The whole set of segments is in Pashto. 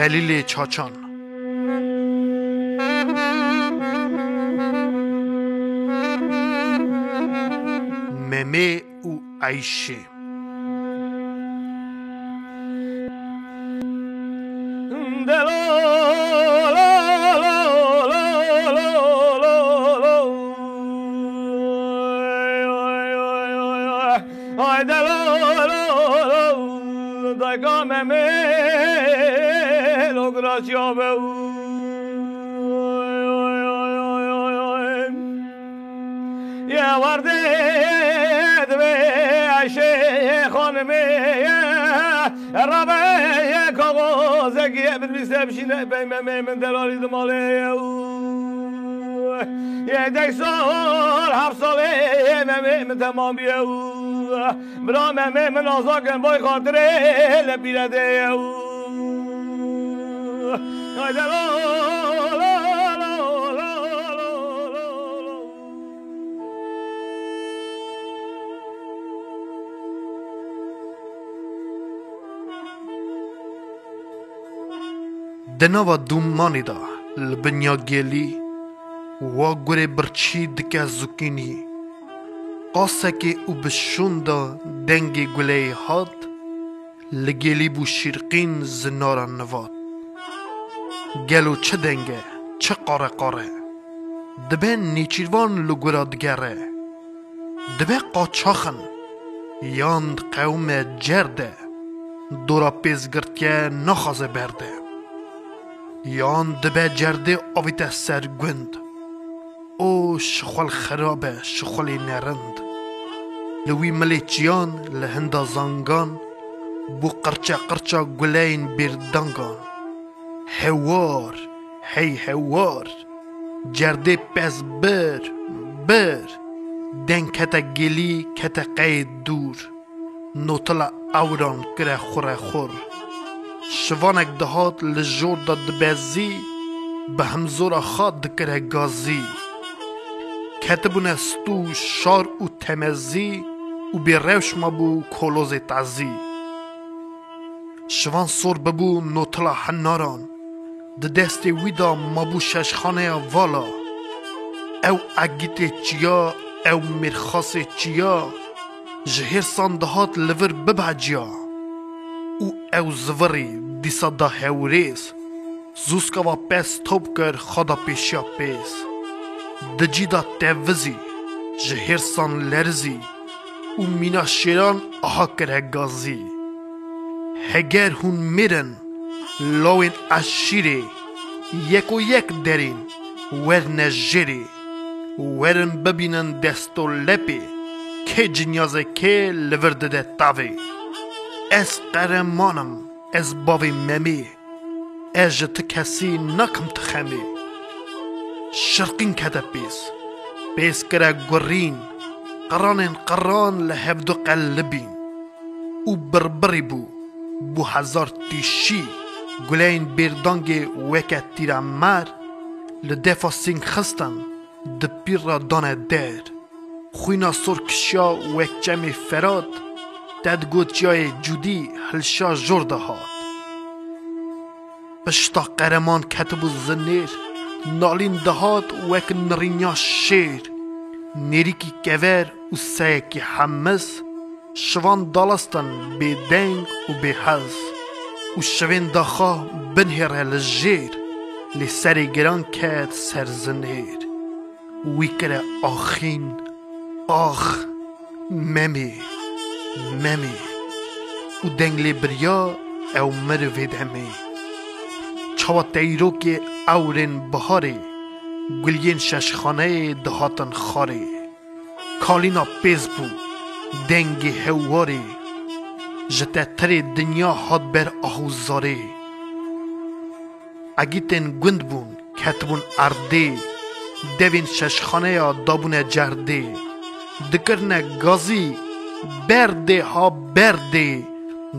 خلیل چاچان ممه او عیشه شیره بیم میم دلاری دماله یه دی سال هفت ساله میم تمام بیه برا میم نازاکن بای خاطره لپیره دیه یه دلار Di nava dûmanê de li binya gelî wa gurê birçî dike zûkîniyê. Qasekê û bi şûn de dengê guleyê hat, li gelî bû şîrqîn zinara nivat. Gelo çi denge, çi qare qare, dibe nêçîrvan li gura digere, dibe qaçaxin, yan qewme cerde, dora pêzgirtiye naxaze berde. یان دبه جرده آویت سر گند او شخول خرابه شخول نرند لوی ملیچیان لهندا زانگان بو قرچه قرچه گلین بیردانگان هوار هی هوار جرده پس بر بر دن کتا گلی کتا قید دور نوتلا اوران کره خوره خور, خور. شوانک دهات لجور داد دبزی به همزورا خاد دکره گازی کتبون ستو شار و تمزی و بی روش ما بو کولوز تعزی شوان سور ببو نوتلا حناران د دست ویدا ما بو ششخانه والا او اگیت چیا او مرخاص چیا جهر ساندهات لور ببعجیا u eusvari disa da heurez, zuska va pes topkar khada pesha pes. Dji da tevzi, san lerzi, u mina shiran aha kare gazi. Heger hun miren, loin ashire, yeko yek derin, wer ne jiri, werin bibinen desto lepi, ke jinyaze ke leverde de tavi. Ez qeremanam ez bavê memê Ez ji ti kesî nakim ti xemê Şirqîn kete pês Pês kire gurîn Qiranên qiran li hevdu qelibîn û birbirî bû bû hezar tîşî guleyên bêrdangê weke tîra mer li defa sîng xistan di pîr ra dane der xwîna sor kişiya wek çemê ferat گوت جای جودی هلشا جرده هاد پشتا قرمان کتب زنیر نالین دهات وک نرینیا شیر کی کور و سایکی حمس شوان دالستن بی دنگ و بی حز و شوین دخا بنهره لجیر لی سری گران کت سر زنیر ویکره آخین آخ ممیر û o birya ew vê demê. Çawa teyrokê ewrên biharê, guliyên şeşxaneyê dihatin xarê. Kalîna pêz bû, dengê hewarê ji te tirê dinya hat ber ahûzarê. Egîtên gund bûn, ketbûn erdê, devên şeşxaneya dabûne cerdê, dikirne gazî بردê ha berdê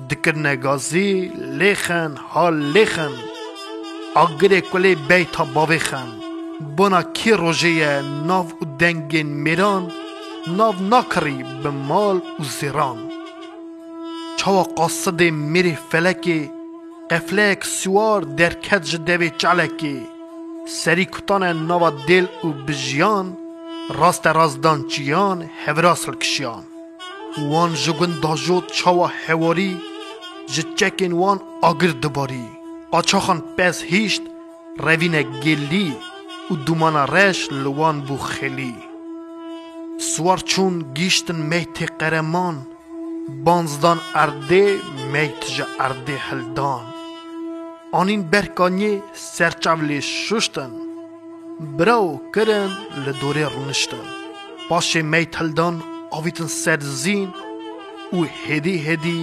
dikirine gazî lêxen ha lêxen a girê kulê beyt ha bavêxen bona kê rojê ye nav û dengên mêran nav nakirî bi mal û zêran çawa qasidê mêrê felekê qefleyek siwar derket ji devê çalekê serî kutane nava dêl û bi jiyan rast rastdançiyan hevra silkişiyan وان جگن داجوت چاوا حواری جچکین وان آگر دباری آچاخان پس هیشت روین گلی و دومانا رش لوان بو خلی سوار چون گیشتن میت قرمان بانزدان ارده میت جا ارده هلدان آنین برکانی سرچاولی ششتن براو کرن لدوره رونشتن باشه میت هلدان av itën serzin u hedî hedî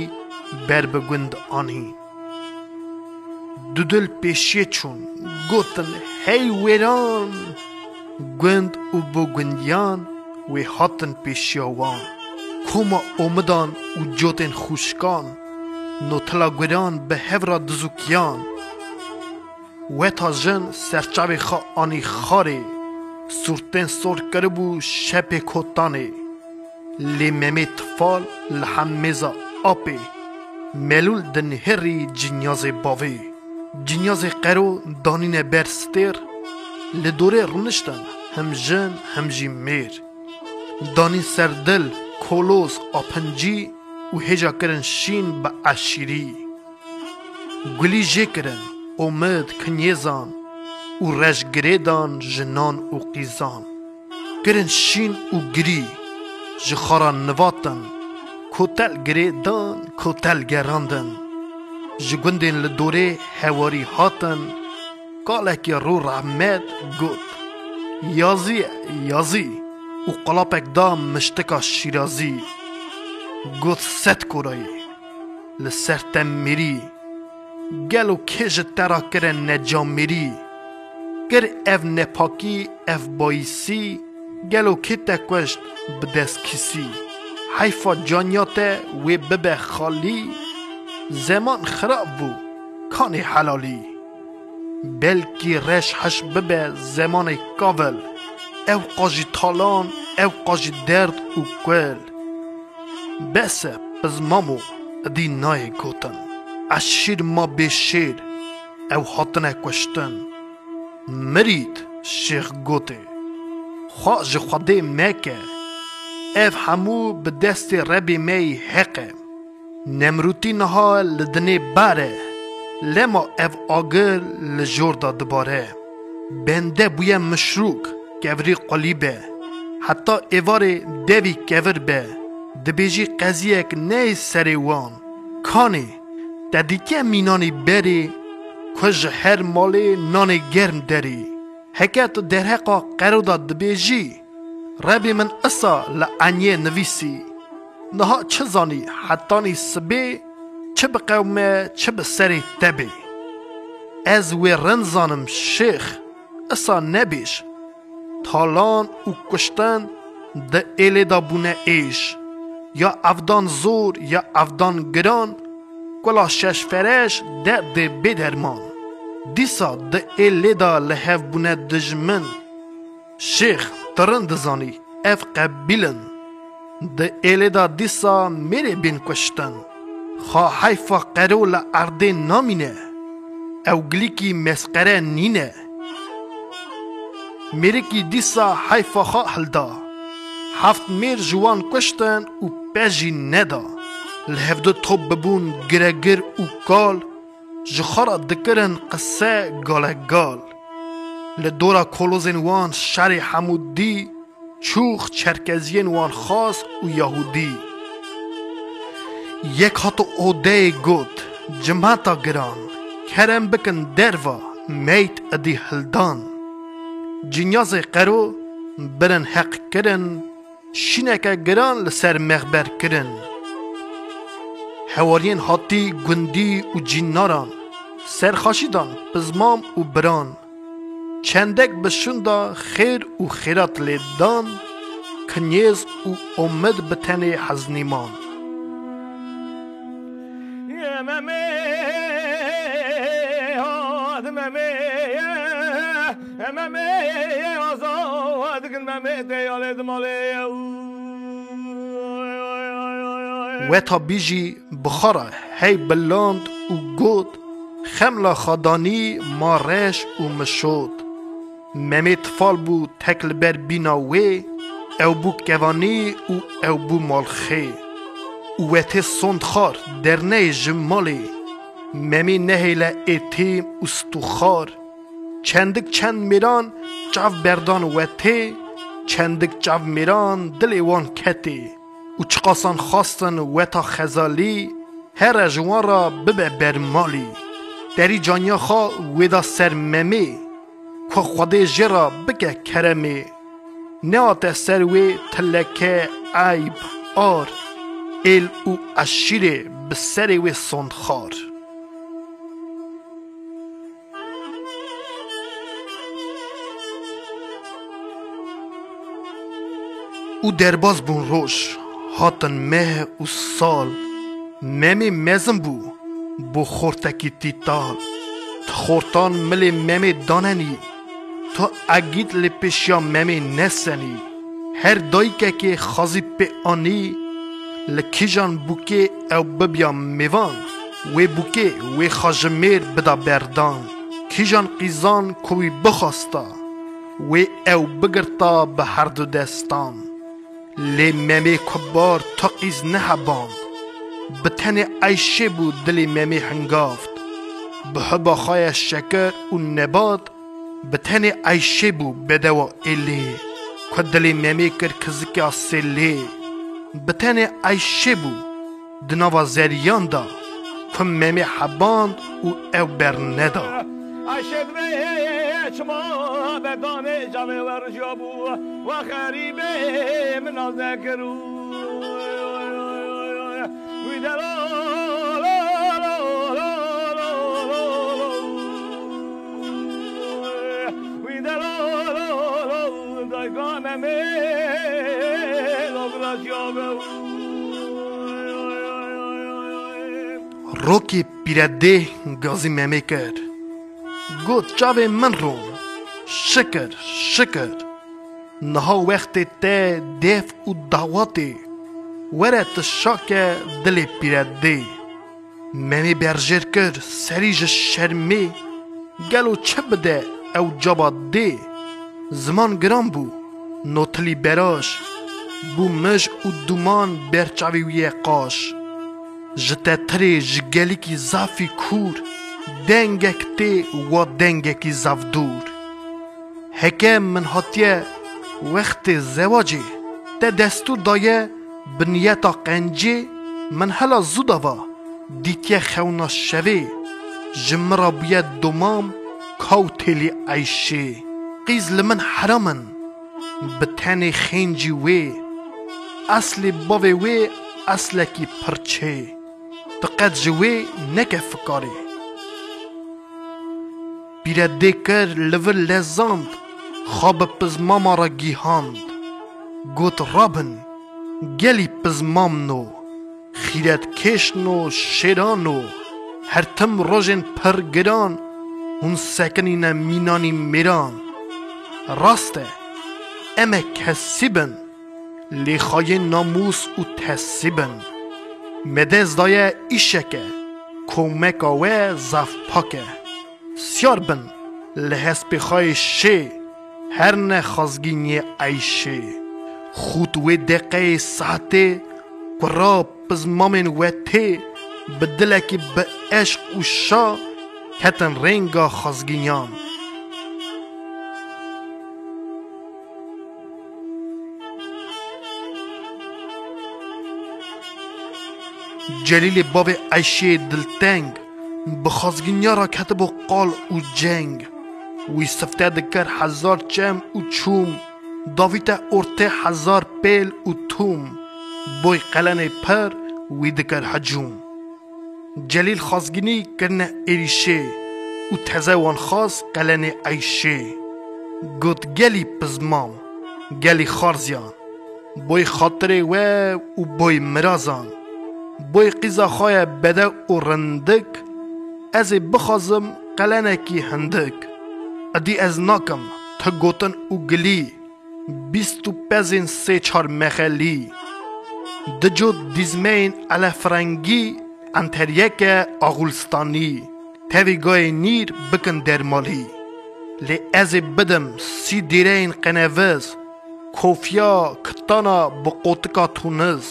berbigind anî. Dudil pêşiyê çûn, gotin hey wêran, gund û bo gundiyan wê hatin pêşiya wan. Koma omidan û cotên xuşkan, notila guran bi hevra dizukiyan. Weta jin serçavê xwe anî xarê, sûrtên sor kiribû şepê kotanê. لی لمامي طفال الحميزة آپی ملول دن هري جنیاز باوی جنیاز قرو برستر برستير لدوره رونشتن هم جن هم جی میر داني سردل کولوز آپنجی و هجا کرن شین به اشیری گلی جه کرن اومد کنیزان و رشگریدان جنان و قیزان کرن شین و گری ji xara nivatan kotel girê dan kotel gerandin ji gundên li dorê hewarî hatan kalekî rû rehmet got yazî yazî û qelapek da miştika şîrazî got set korayê li ser temmirî gel û kê ji te ra kirin necamirî kir ev nepakî ev bayîsî گلو کت کشت به دست کسی حیفا جانیات و ببه خالی زمان خراب بو کان حلالی بلکی رش هش ببه زمان کابل او قاجی تالان او قاجی درد و کل بسه پزمامو دی نای گوتن از شیر ما به شیر او حاطنه کشتن مرید شیخ گوته خو جو خدای مکه اف همو به دست ربی می حقه نمروتی نها لدنی باره لما اف آگر لجور داد باره بنده بویه مشروک کوری قلیبه حتی ایوار دوی کور به دبیجی قضیه نه سری وان کانی تدیکه مینانی بری کج هر مالی نان گرم داری دره قا دەرهەقا قەردا بیجی ربی من اسا ل نویسی نها چه زانی حەتانی سبی چه به قومه چه بە از تەبێ رن وێ شیخ اسا نبیش تالان او و ده ایلی دا بونه ایش یا افدان زور یا افدان گران کلا شش فرش ده ده دیسا د ایلیدا لهف بونه دجمن شیخ ترن دزانی اف قبیلن د ایلیدا دیسا میره بین کشتن خا حیفا قرو لعرده نامینه او گلیکی مسقره نینه میره کی دیسا حیفا خا حلدا هفت میر جوان کشتن و پجی ندا لهف دو تخب ببون گرگر و کال ji xara dikirin qise galegal li dora kolozên wan şerê hemûdî çûx çerkeziyên wan xas û yahûdî yek hatu odeyê got cimheta giran kerem bikin derva meyt edî hildan cinyazê qero birin heq kirin şîneke giran li ser mexber kirin hewariyên hatî gundî û cinnaran سرخاشیدان بزمام و بران چندک بشوندا خیر و خیرات لیدان کنیز و امید بتن حزنیمان و تا بیجی بخاره هی بلاند و گود خملا خادانی مارش رش و مشود ممی طفال بو تکل بر بیناوی او کوانی و او بو مالخی وته سند خار در نه جمالی ممی نهیل ایتی استوخار چندک چند میران چاو بردان وته چندک چاو میران دلیوان کتی و چقاسان خواستن تا خزالی هر جوان را ببه برمالی دری جانیا خوا ویدا سر ممی که خدا جرا بگه کرمی نه آت سر وی تلکه عیب آر ال او اشیره بسر وی سند خار او درباز بون روش هاتن مه او سال ممی مزم بو bu xortaki titan. Xortan mili memi danani. To agit li pişya memi neseni. Her daykeke xazı pe ani. Li kijan buke ew bibya mevan. Wê buke wê xajimêr bida berdan. Kijan qîzan ku wî bixwasta. Wê ew bigirta bi her du destan. Lê memê kubar ta qîz neheban. به تن عیشه بود دلی ممی هنگافت به حبا خای شکر و نبات به تن عیشه بود و ایلی که دلی ممی کر کزکی آسیلی به تن عیشه بود دنوا زریان دا که ممی حباند و او بر ندا چما به دانه جامعه ورژا بود و خریبه منازه کرو Rokê pîredê gazî memê kir. Got çavê min rom, şikir şikir. Niha wextê te def û dawatê Were tu şake dilê pîre dê Memê berjêr kir serî ji şermê Gelo çi bide ew caba dê Ziman giran bû Notilî beraj Bû mij û duman berçavê wî ye qaş Ji te tirê ji gelekî zafî kûr dengek tê wa dengekî zavdûr Heke min hatiye wextê zewacê te destûr daye bi niyeta qencê min hela zû dava dîtiye xewna şevê ji min re bûye domam kawtêlê eyşê qîz li min heramin bi tenê xêncî wê eslê bavê wê eslekî pirçê diqet ji wê neke fikarê pîre dêkir li vir lezand xwe bi pizmama re gîhand got rabin گەلی پزمامن و کشنو و هر و روزن پرگران، گران، هون سکنین مینانی میران راسته امه کسیبن بن ناموس ناموس و مدز بن ایشکه کومک آوه زف پاکه سیار بن لحس بخای شی هر نە خەزگینیە ایشی خوتوê deqeyê saetê ku ra pizmamên we tê bi dilekî bi eşq û şa hetin rênga xezgîyan Celîlê bavê eşê dilteng bi xezgînyara ketibû qal û ceng wî sifte dikir hezar çem û çûm Davite ortê hezar pêl û tom, boy qelenê per wî diker hecûm. Celîl Xazginî kirine êrîşê û teze wan xas qelenê eyşê. Got gelî pizmam, gelî xarziyan, boy xatirê we û boy mirazan. Boy qîza xwe ye bede û rindik, ez ê bixwazim قلنکی هندک ادی از ناکم ته گوتن او گلی 25 سه چهارمخلی دجو دیزمین الفرنگی انتریک آغولستانی تاویگای نیر بکن درمالی لی از بدم سی دیرین قنوز کوفیا کتانا بقوتکا تونز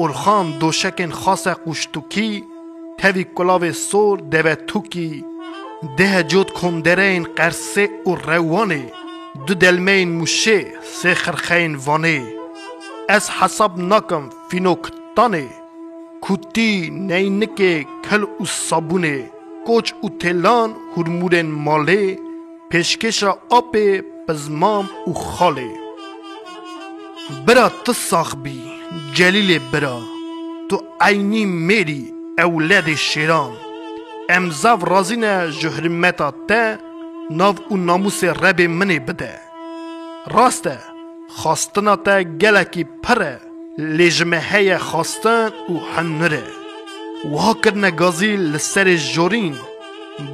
ارخان دوشکن خاص قوشتوکی تاوی کلاو سور دوتوکی ده جود کندرین قرسه و روانه دو دلمین موشه سه خرخین وانه از حسب نکم فینوکتانه کوتی نینکه کل او صابونه کوچ او تلان هرمورن ماله پیشکش آپ پزمام او خاله برا تساخ بی جلیل برا تو عینی میری اولاد شیران امزاف رازین جهرمتا ته ناو و ناموس رب منی بده راسته خواستنا تا گلکی پره لجمه های خواستن و هنره و کرنه گازی لسر جورین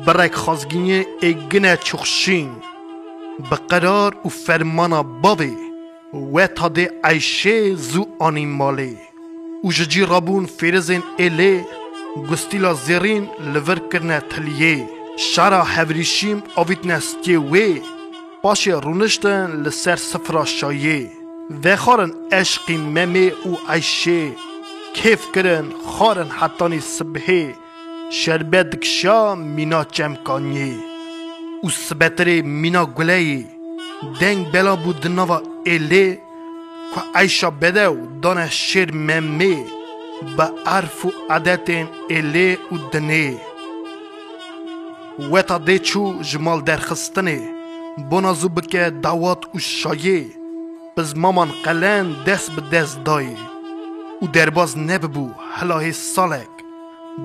برک خازگینه اگنه چخشین بقرار و فرمانا باوی و تا ده عیشه زو آنی مالی و ججی رابون فیرزین ایلی گستیلا زیرین لور کرنه تلیه شرا هەوریشیم وی وێ رونشتن لسر لەسەر سفراشایێ وێخۆرن ئەشقی ممی و عیشه کێف کرن خارن حتانی سبهێ شربت دکشا مینا چمکانی او سبتری مینا گولەیێ دنگ بلا بود نوا ایلی که ئەیشا بده و دانه شیر ممی به عرف و عەدەتێن ایلی و دنی weta dê çû ji mal derxistinê bona zû bike dawat û şayê pizmaman qelen dest bi dest dayê û derbas nebibû helahê salek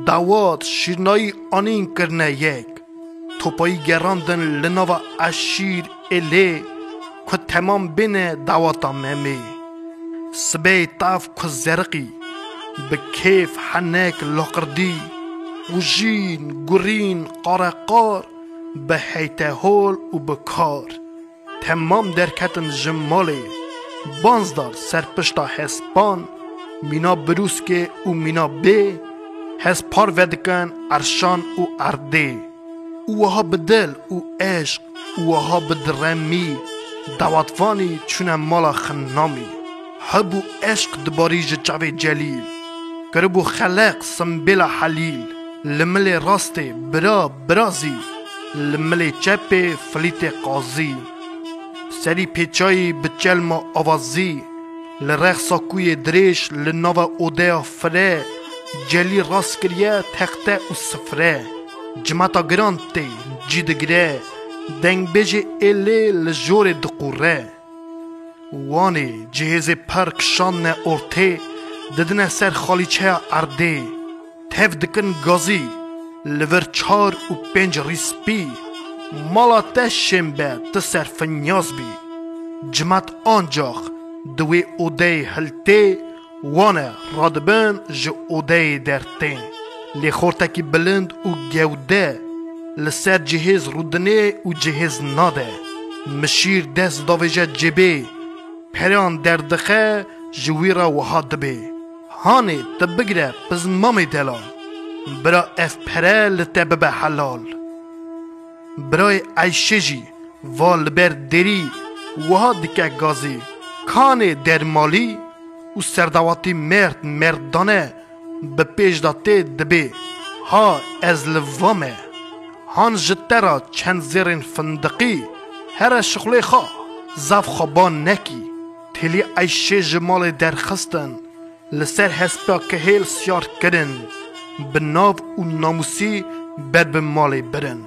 dawat şîrnayî anîn kirine yek topayî gerandin li nava eşîr elê ku temam bêne dawata memê sibê taf ku zerqî bi kêf henek loqirdî اوژین گرین، قارقار به حیطه هول و به کار تمام درکتن جمالی بانزدار سرپشتا هسپان مینا بروسکه و مینا بی حسپار ودکن ارشان و ارده اوها به دل و عشق اوها به درمی دواتفانی چونه مالا خنامی هبو عشق دباری جوی جلیل گربو خلق سمبل حلیل لمل راست برا برازی لمل چپ فلیت قاضی سری پیچای به چلم آوازی لرخ کوی دریش لناو اوده فره جلی راست کریه تخته و سفره جمتا گران تی جیدگره دنگ بیجی ایلی لجور دقوره وانی جهیز پرکشان ارته ددنه سر خالیچه ارده تف دکن گازی لور چار و پنج ریسپی مالا تشم به تسر فنیاز بی جمت آنجاخ دوی اوده هلته وانه رادبن ج اوده درتین لی خورتکی بلند و گوده لسر جهیز رودنه و جهیز ناده مشیر دست داویجه جبه پران دردخه جویرا وها دبه هانه تا بگیره پس مامی دلان برا اف پره لته ببه حلال برای عیشه جی وال بر دری وها دکه گازی در درمالی و سردواتی مرد مردانه به پیش داته دبی ها از لوامه هان جترا چند زیرین فندقی هر شغل خواه زف خوابان نکی تلی عیشه جمال درخستن لسر هسپا که هیل سیار کردن به ناو و ناموسی بر به مالی برن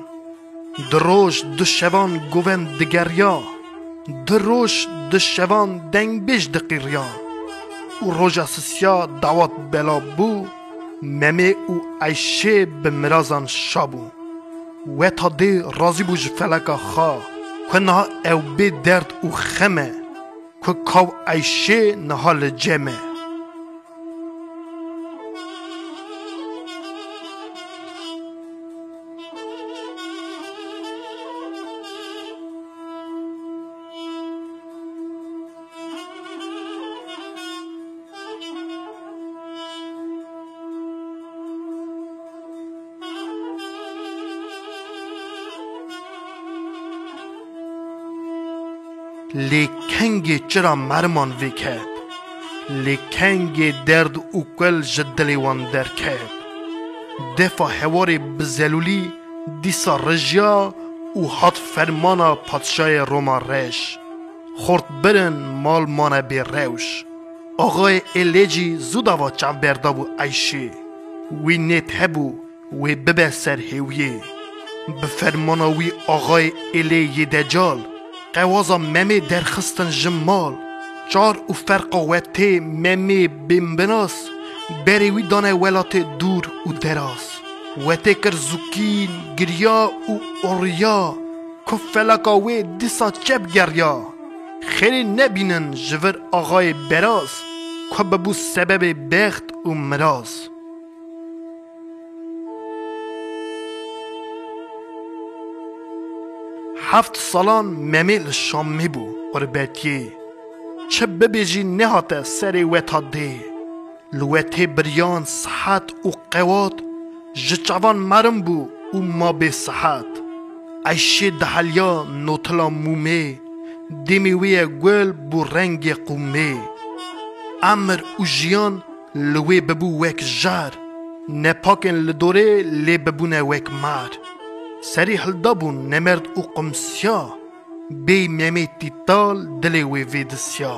دروش دو شوان گوون دگریا دروش دو شوان دنگ بیش دقیریا و روژا سسیا دعوت بلا بو ممی و عیشه به مرازان شابو و تا دی رازی بوش فلکا خا که نها او بی درد و خمه که کاو عیشه نها لجمه لیکنگ چرا مرمان وی کرد درد او کل جدلی وان در کرد دفا هوار بزلولی دیسا رجیا او حد فرمانا پادشای روما رش خورد برن مال مانا بی روش آقای الیجی و و بردا و ایشی وی نیت هبو وی ببه سر هیویه بفرمانا وی آقای الی دجال قوازا ممی درخستن جمال چار او فرقا وته ممی بمبناس وی دانه ولات دور و دراس وته کر زوکین گریا و اوریا فلکا وی دیسا چپ گریا خیلی نبینن جور آقای براز که ببو سبب بخت و مراز هفت سالان ممیل شام بو اور چه چه ببیجی نهات سر ویتا دی لویتی بریان صحت و قوات جچوان مرم بو و ما به صحت عیشی دهلیا نوتلا مومه دمیوی گل بو رنگ قومه امر و جیان لوی ببو وک جر نپاکن لدوره لی ببونه وک مر سری حلدا بون نمرد او قمسیا بی ممی تیتال دلی وی ویدسیا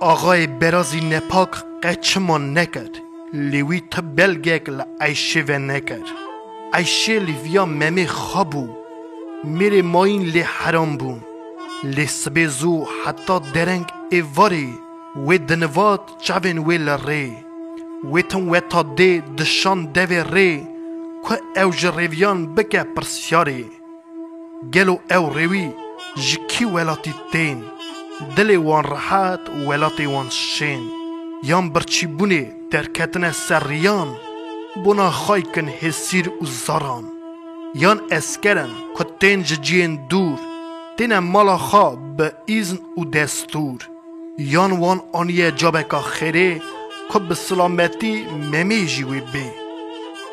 آقای برازی نپاک قچمان نکرد لیوی تا بلگک لعیشه و نکرد عیشه لیویا ممی خوابو میره ماین لی حرام بون لی سبزو حتی درنگ ایواری و دنوات چاوین وی لره وی تا دی دشان دوی ری کو ئەو ji rêviyan bike pirsiyarê gelo ew rêwî ji kî welatî tên dilê wan rehat û welatê wan şên yan birçîbûnê derketine ser riyan bûna xaykin hêsîr û zaran yan eskerin ku tên ji ciyên dûr têne mala xwe bi îzn û destûr yan wan aniye cabeka xêrê ku bi silametî memê jî wê bê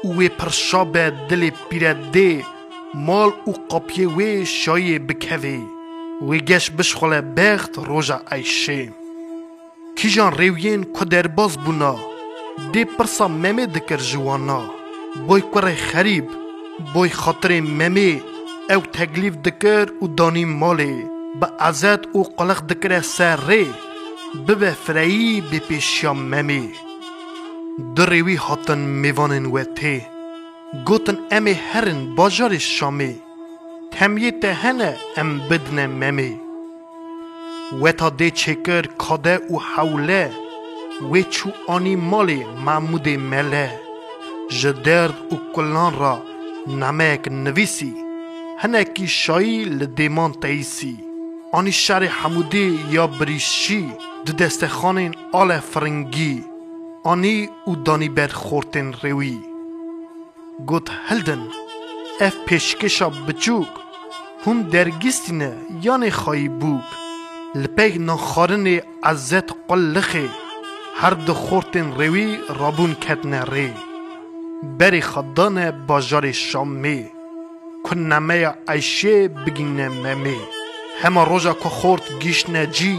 وی پرشاب دل پیره مال او قاپیه وی شایه بکوی وی گش بشخوله بخت روژا ایشه کیجان رویین که باز بونا دی پرسا ممه دکر جوانا بای کور خریب بای خاطر ممه او تگلیف دکر او دانی مالی با عزت او قلق دکر سر ری ببه فرایی به ممی ممه دریوی هاتن میوانن و ته گوتن امی هرن باجار شامی تمیه تهنه ام بدن ممی و تا دی چکر کاده و حوله و چو آنی مالی معمود مله جدرد و کلان را نمک نویسی هنکی شایی لدیمان تاییسی آنی شر حمودی یا بریشی دستخانین آل فرنگی Anî û danîber xortên rêwî Got hildin ev pêşkêşa biçûk hûn dergîstîne yanê xayî bûk li pey nexwarinê ezet qul lixê her di xortên rêwî rabûn ketine rê berê xedane bajarê şamê ku nemeya eyşê bigîne memê hema roja ku xort gîştine cî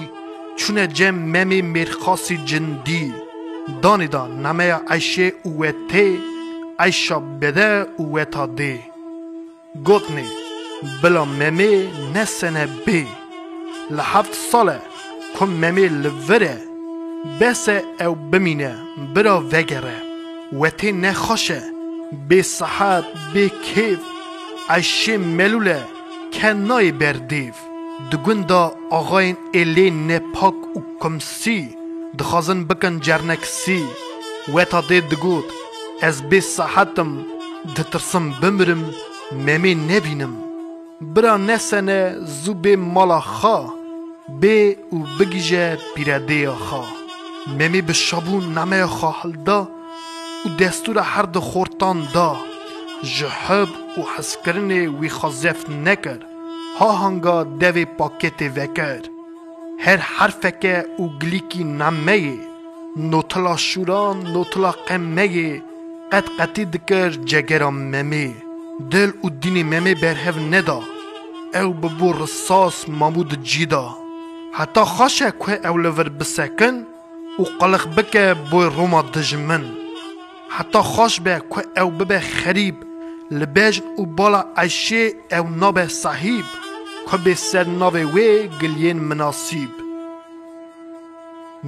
çûne cem memê mêrxasî cindî دا نمه عیشه اوه تی عشا بده اوه تا دی گوتنی بلا ممی نسنه بی لحفت ساله کم ممی لوره بسه او بمینه برا وگره وتی نخوشه بی صحت بی کیف عیشه ملوله کنای بردیف دا آقاین الی نپاک و کمسی dixwazin bikin cerneksî weta dê digot ez bê sehetim ditirsim bimirim memê nebînim bira nesene zû bê mala xa bê û bigîje pîredêya xa memê bi şabûn nameya xwe hilda û destûra her di xortan da ji heb û hezkirinê wî xwe zeft nekir ha hanga devê paketê vekir هر حرف که اوگلیکی نمه نوتلا شوران نوتلا قمه قد قطی دکر جگرا ممه دل و دین ممه برهو ندا او ببو رصاص مامود جیدا حتی خاشه که او لور بسکن و قلق بکه بوی روما دجمن حتی خاش به که او ببه خریب لبیج و بالا عشه او نابه صحیب kobe ser navê wê giliyên minasîb.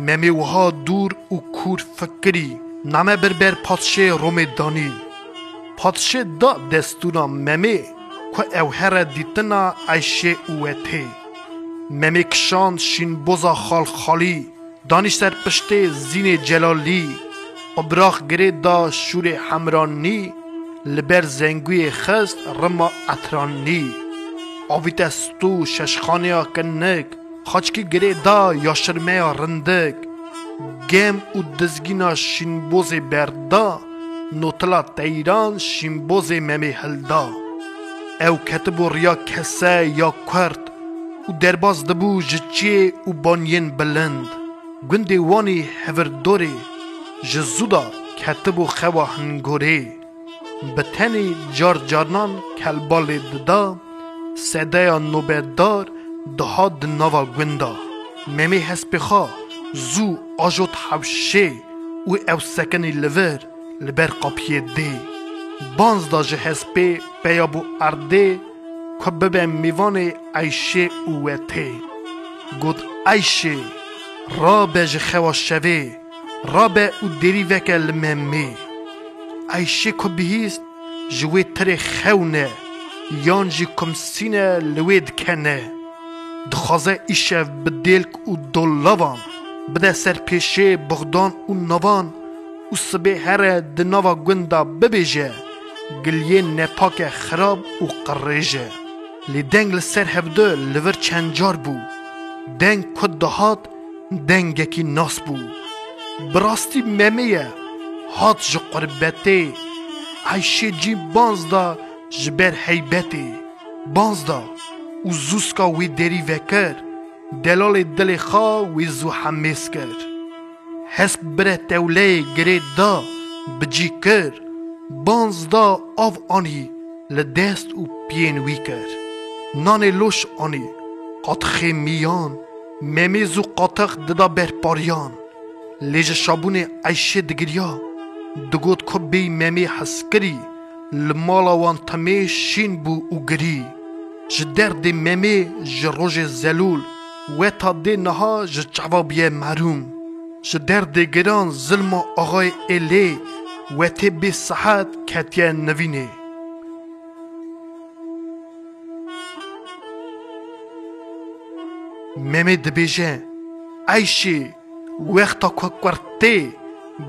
Memê wiha dûr û kûr fikirî, name berber patşê Romê danî. Patşê da destûna memê ku ew here dîtina eyşê û wetê. Memê kişan şînboza xalxalî, danî ser piştê zînê celalî, Obrax girê da şûrê hemranî, li ber zengûyê xest rima etranî. Avîtestu şeşxaneya kennek, xaçkî girê da ya şirmeya rindek, gem û dizgîna şînbozê berda, notila teyran şînbozê memê hilda. Ew ketibû riya kese ya kurt, û derbas dibû ji çiyê û banyên bilind. Gundê wanê hevirdorê, ji zûda ketibû xewa hingorê. Bi tenê car canan kelbalê dida, Sedeya nobedar diha di nava gwinda. Memê hespêxa zû ajot hewşê û ewsekenê li vir li ber qapiyê dê. Banzda ji hespê peya bû erdê ku bibe mîvanê eyşê û wetê. Got eyşê rabe ji xewa şevê rabe û derî veke li memê. Eyşê ku bihîst ji wê tirê xewne یان جی کمسینە لەوێ دکەنێ دخوازە ئیشەv bi dêlk û dollavan bide ser pêşê bixdan û navan û sibê here di nava gunda bibêje giliyên nepak e xirab û qirêje lê deng li ser hevdê li vir çencar bû deng ku dihat dengekî nas bû bi rastî memê ye hat ji qurbetê eyşê cî banz da ji ber heybetê baz da û zûska wê derî vekir delalê dilê xwe wê zû hemês kir hesp bire tewleyê girê da bicî kir banz da av anî li dest û piyên wî kir nanê loş anî qatxê miyan memêz û qatex dida berpariyan lê ji şabûnê eyşê digiriya digot ku bey memê heskirî لە ماڵەوان تەمێ شین بوو وگری ji derdê memê ji rojê zelûl weta dê niha ji çevabiye merûm ji derdê giran zilma axayê êlê wetê bê sehet ketiye nivînê Memê dibêje Eyşê wexta ku kurtê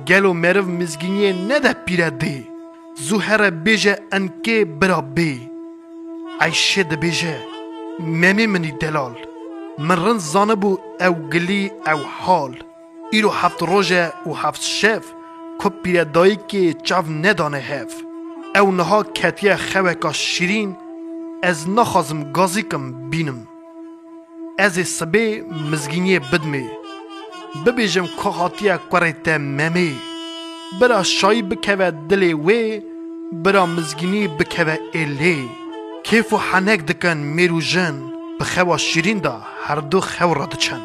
gelo meriv mizginiyê nede pîre dê Zuhera bêje enkê bira bê Eyşê dibêje Memê minî delal Min rind zanibû ew gilî ew hal Îro heft roje û heft şev ku pîredayîkê çav nedane hev Ew niha ketiye xeweka şîrîn ez naxwazim gazîkim bînim Ez ê sibê mizgîniyê bidmê bibêjim ku hatiye kurê te memê برا شای بکوه دلی وی برا مزگینی بکوه ایلی کیف و حنک دکن میرو جن بخوا شیرین دا هر دو خور را دچن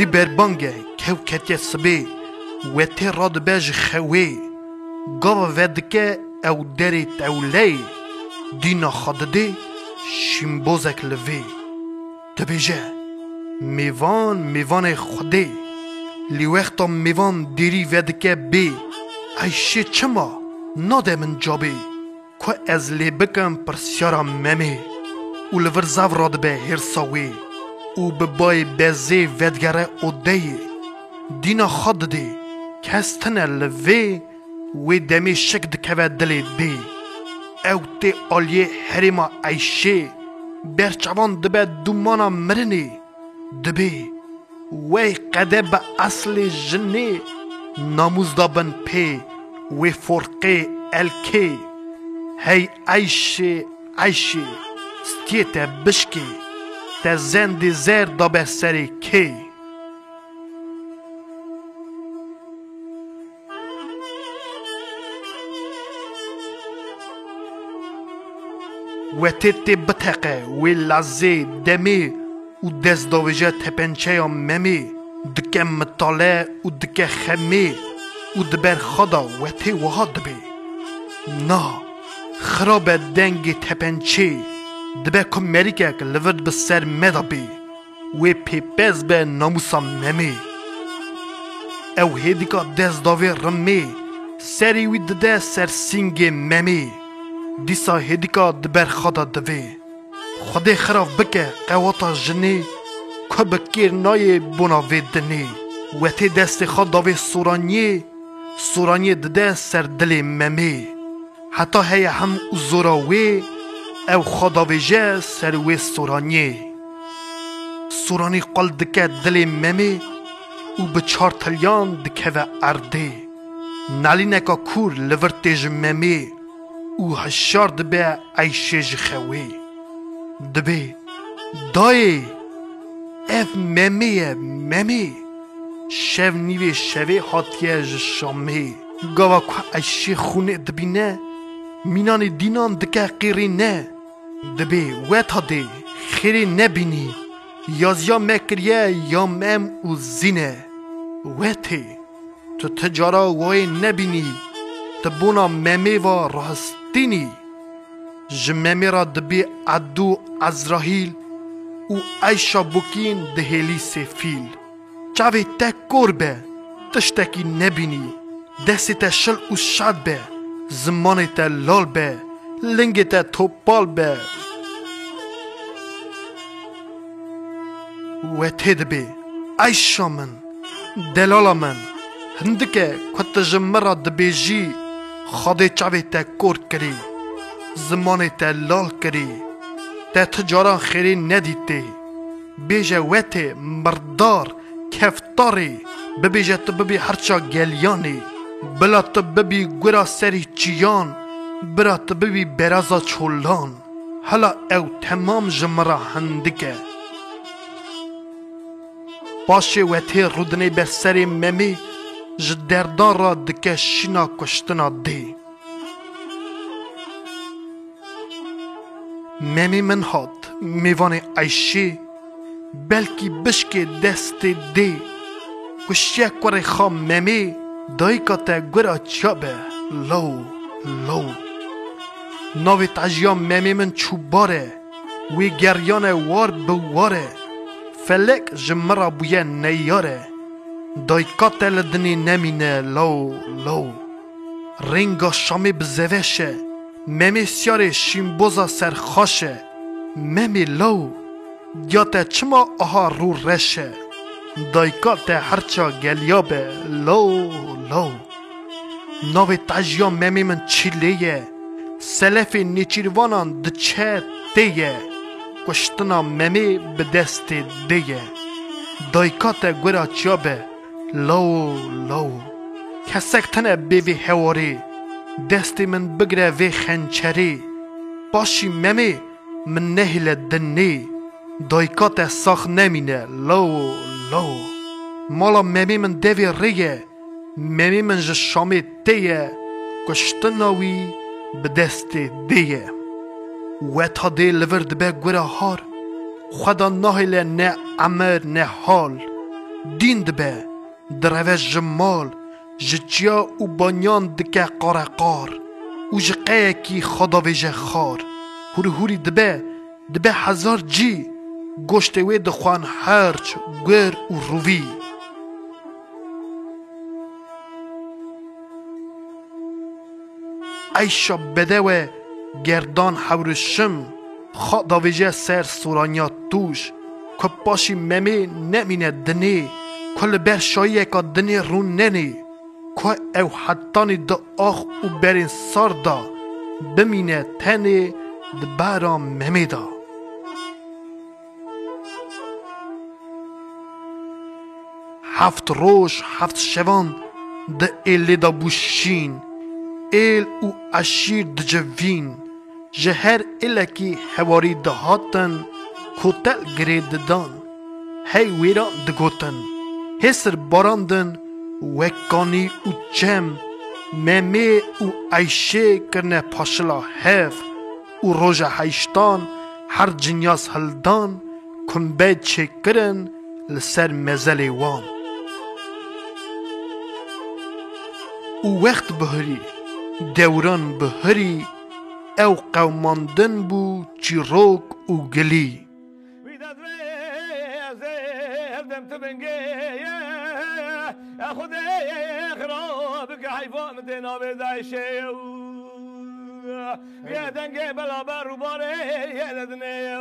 دي بەربەنگە کەو کەتێ سبێ وێ تێ ڕادبێژ خەوێ گەڵە وێ دکە ئەو دەرێ تەولەی دینا خەدەدێ شیمبۆزێک لە وێ دەبێژە میوان میوانێ خودێ لی وەختا میوان دیری وێ دکە بێ ئەی شێ چما نادە من جابێ کو ئەز لێ بکەم پرسیارە مەمێ و لەڤەر زاو ڕادبێ هێرساوێ او به بای بزه ودگره او دیه دینا خود دی کس تنه لوی وی دمی شک دکوه دلی دی او تی آلیه هریما ایشه برچوان دبه دومانا مرنی دبی وی قده به اصل جنی ناموز دابن پی وی فرقه الکی هی عیشه عیشه ستیت بشکی da زیر zerda besseri kei. و تیت بتقه و لازی دمی و دست دویجه تپنچه ممی دکه مطاله و دکه خمی و دبر خدا و تی وها بی نه خراب دنگ تپنچه dibe ku merîkek li vir bi ser me dabê wê pêpez be namûsa memê ew hêdika dest davê rimê serê wî dide ser sîngê memê dîsa hêdika di ber xwe da divê xwedê xirav bike qewata jinê ku bi kêr nayê bona vê dinê wetê destê xwe davê soraniyê soraniyê dide ser dilê memê heta heye hem û zora wê او خدا بیجه سر وی سرانی سورانی قل دکه دل ممی او به چار تلیان دکه و ارده نالی نکا کور لورتیج ممی او هشار دبه عایشه جخوی دبه دای اف ممیه ممی شو نیوی شوی حاتیه جشامی گاوا که ایشی خونه دبینه مینان دینان دکه قیری نه دبی ویت هده خیری نبینی یازیا مکریه یا مم او زینه ویتی تو تجارا وای نبینی تبونا ممی و راستینی جممی را دبی عدو ازراهیل او ایشا بوکین دهلی سفیل چاوی تک کور به تشتکی نبینی دستی تشل او شد به زمانê te lal be lingê te topal be we tê dibê eyşa min delala min hindike ku tu ji min re dibêjî xadê çavê te kor kirî zimanê te lal kirî te ti caran xêrê nedîtê bêje we tê mirdar keftarê bibêje tu bibî herça geliyanê بلا تو ببی گرا سری چیان برا تو ببی برازا چولان حالا او تمام جمرا هندکه پاشی و تی رودنی بر سری ممی جدردان را دکه شینا کشتنا دی ممی من هات میوان عیشی بلکی بشک دست دی کشیه کوری خام ممی دای کتا گرا چابه لو لو نوی تاجیا من چوباره وی گریان وار بواره فلک جمرا بویه نیاره دای دنی لدنی نمینه لو لو رنگا شامی بزوشه ممی سیاره شیمبوزا سرخاشه ممی لو دیاته چما آها رو رشه دایکات هرچا گلیابه لو لو نوی تاجیا ممی من چیلیه سلف نیچیروانان دچه دیه کشتنا ممی به دست دیه دایکات گورا چیابه لو لو کسکتن بی بی هواری من بگره وی خنچری باشی ممی من نهیل دنی دایکات ساخ نمینه لو لو مالا ممی من دوی ریه ممی من جه شامی تیه کشتناوی به دست دیه و تا دی لور دبه گوره هار خدا نهیل نه امر نه حال دین دبه دروه جمال جتیا و بانیان دکه قاره قار او جقه کی خدا ویجه خار هوری هوری دبه دبه هزار جی گشته وی دخوان هرچ گر و روی ایشا بده و گردان شم خا داویجه سر سورانیا توش که پاشی نمینه دنی دنێ کە لە بەر دنی دنێ ڕوون نەنێ او ئەو حەتانی دا آخ و بەرین ساردا بمینە تەنێ دبارا دا هفت روش هفت شوان د ایلی دا بوشین ایل او اشیر د جوین جهر الکی حواری دهاتن کتل گرید دان هی ویرا دگوتن هسر باراندن وکانی او چم ممی او عیشه کرنه پاشلا هف او روژه هیشتان هر جنیاز هلدان کنبه چه کرن لسر مزل وان وەخت بهری دوران بهری او قەوماندن بوو چیرۆک و گلی يا دنجي بلا بار وباري يا دنيا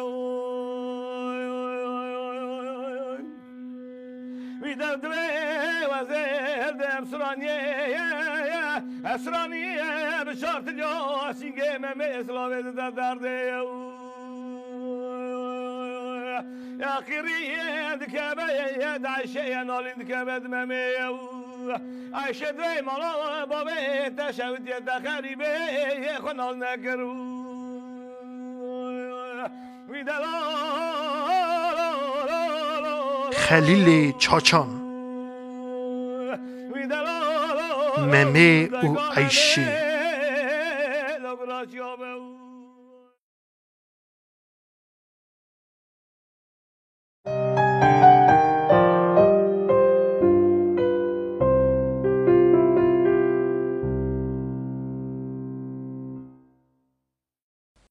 ویدم دره وزیر دم سرانیه اسرانیه به شرط یا سینگه ممه اسلامه در درده يا خيري دكابة يا دعشة نالين دكابة دمامي عايشة دوي مالا بابي تشاود يا دخاري بي يا خنال نكر ويدلال خلیل چاچان ممه او عیشی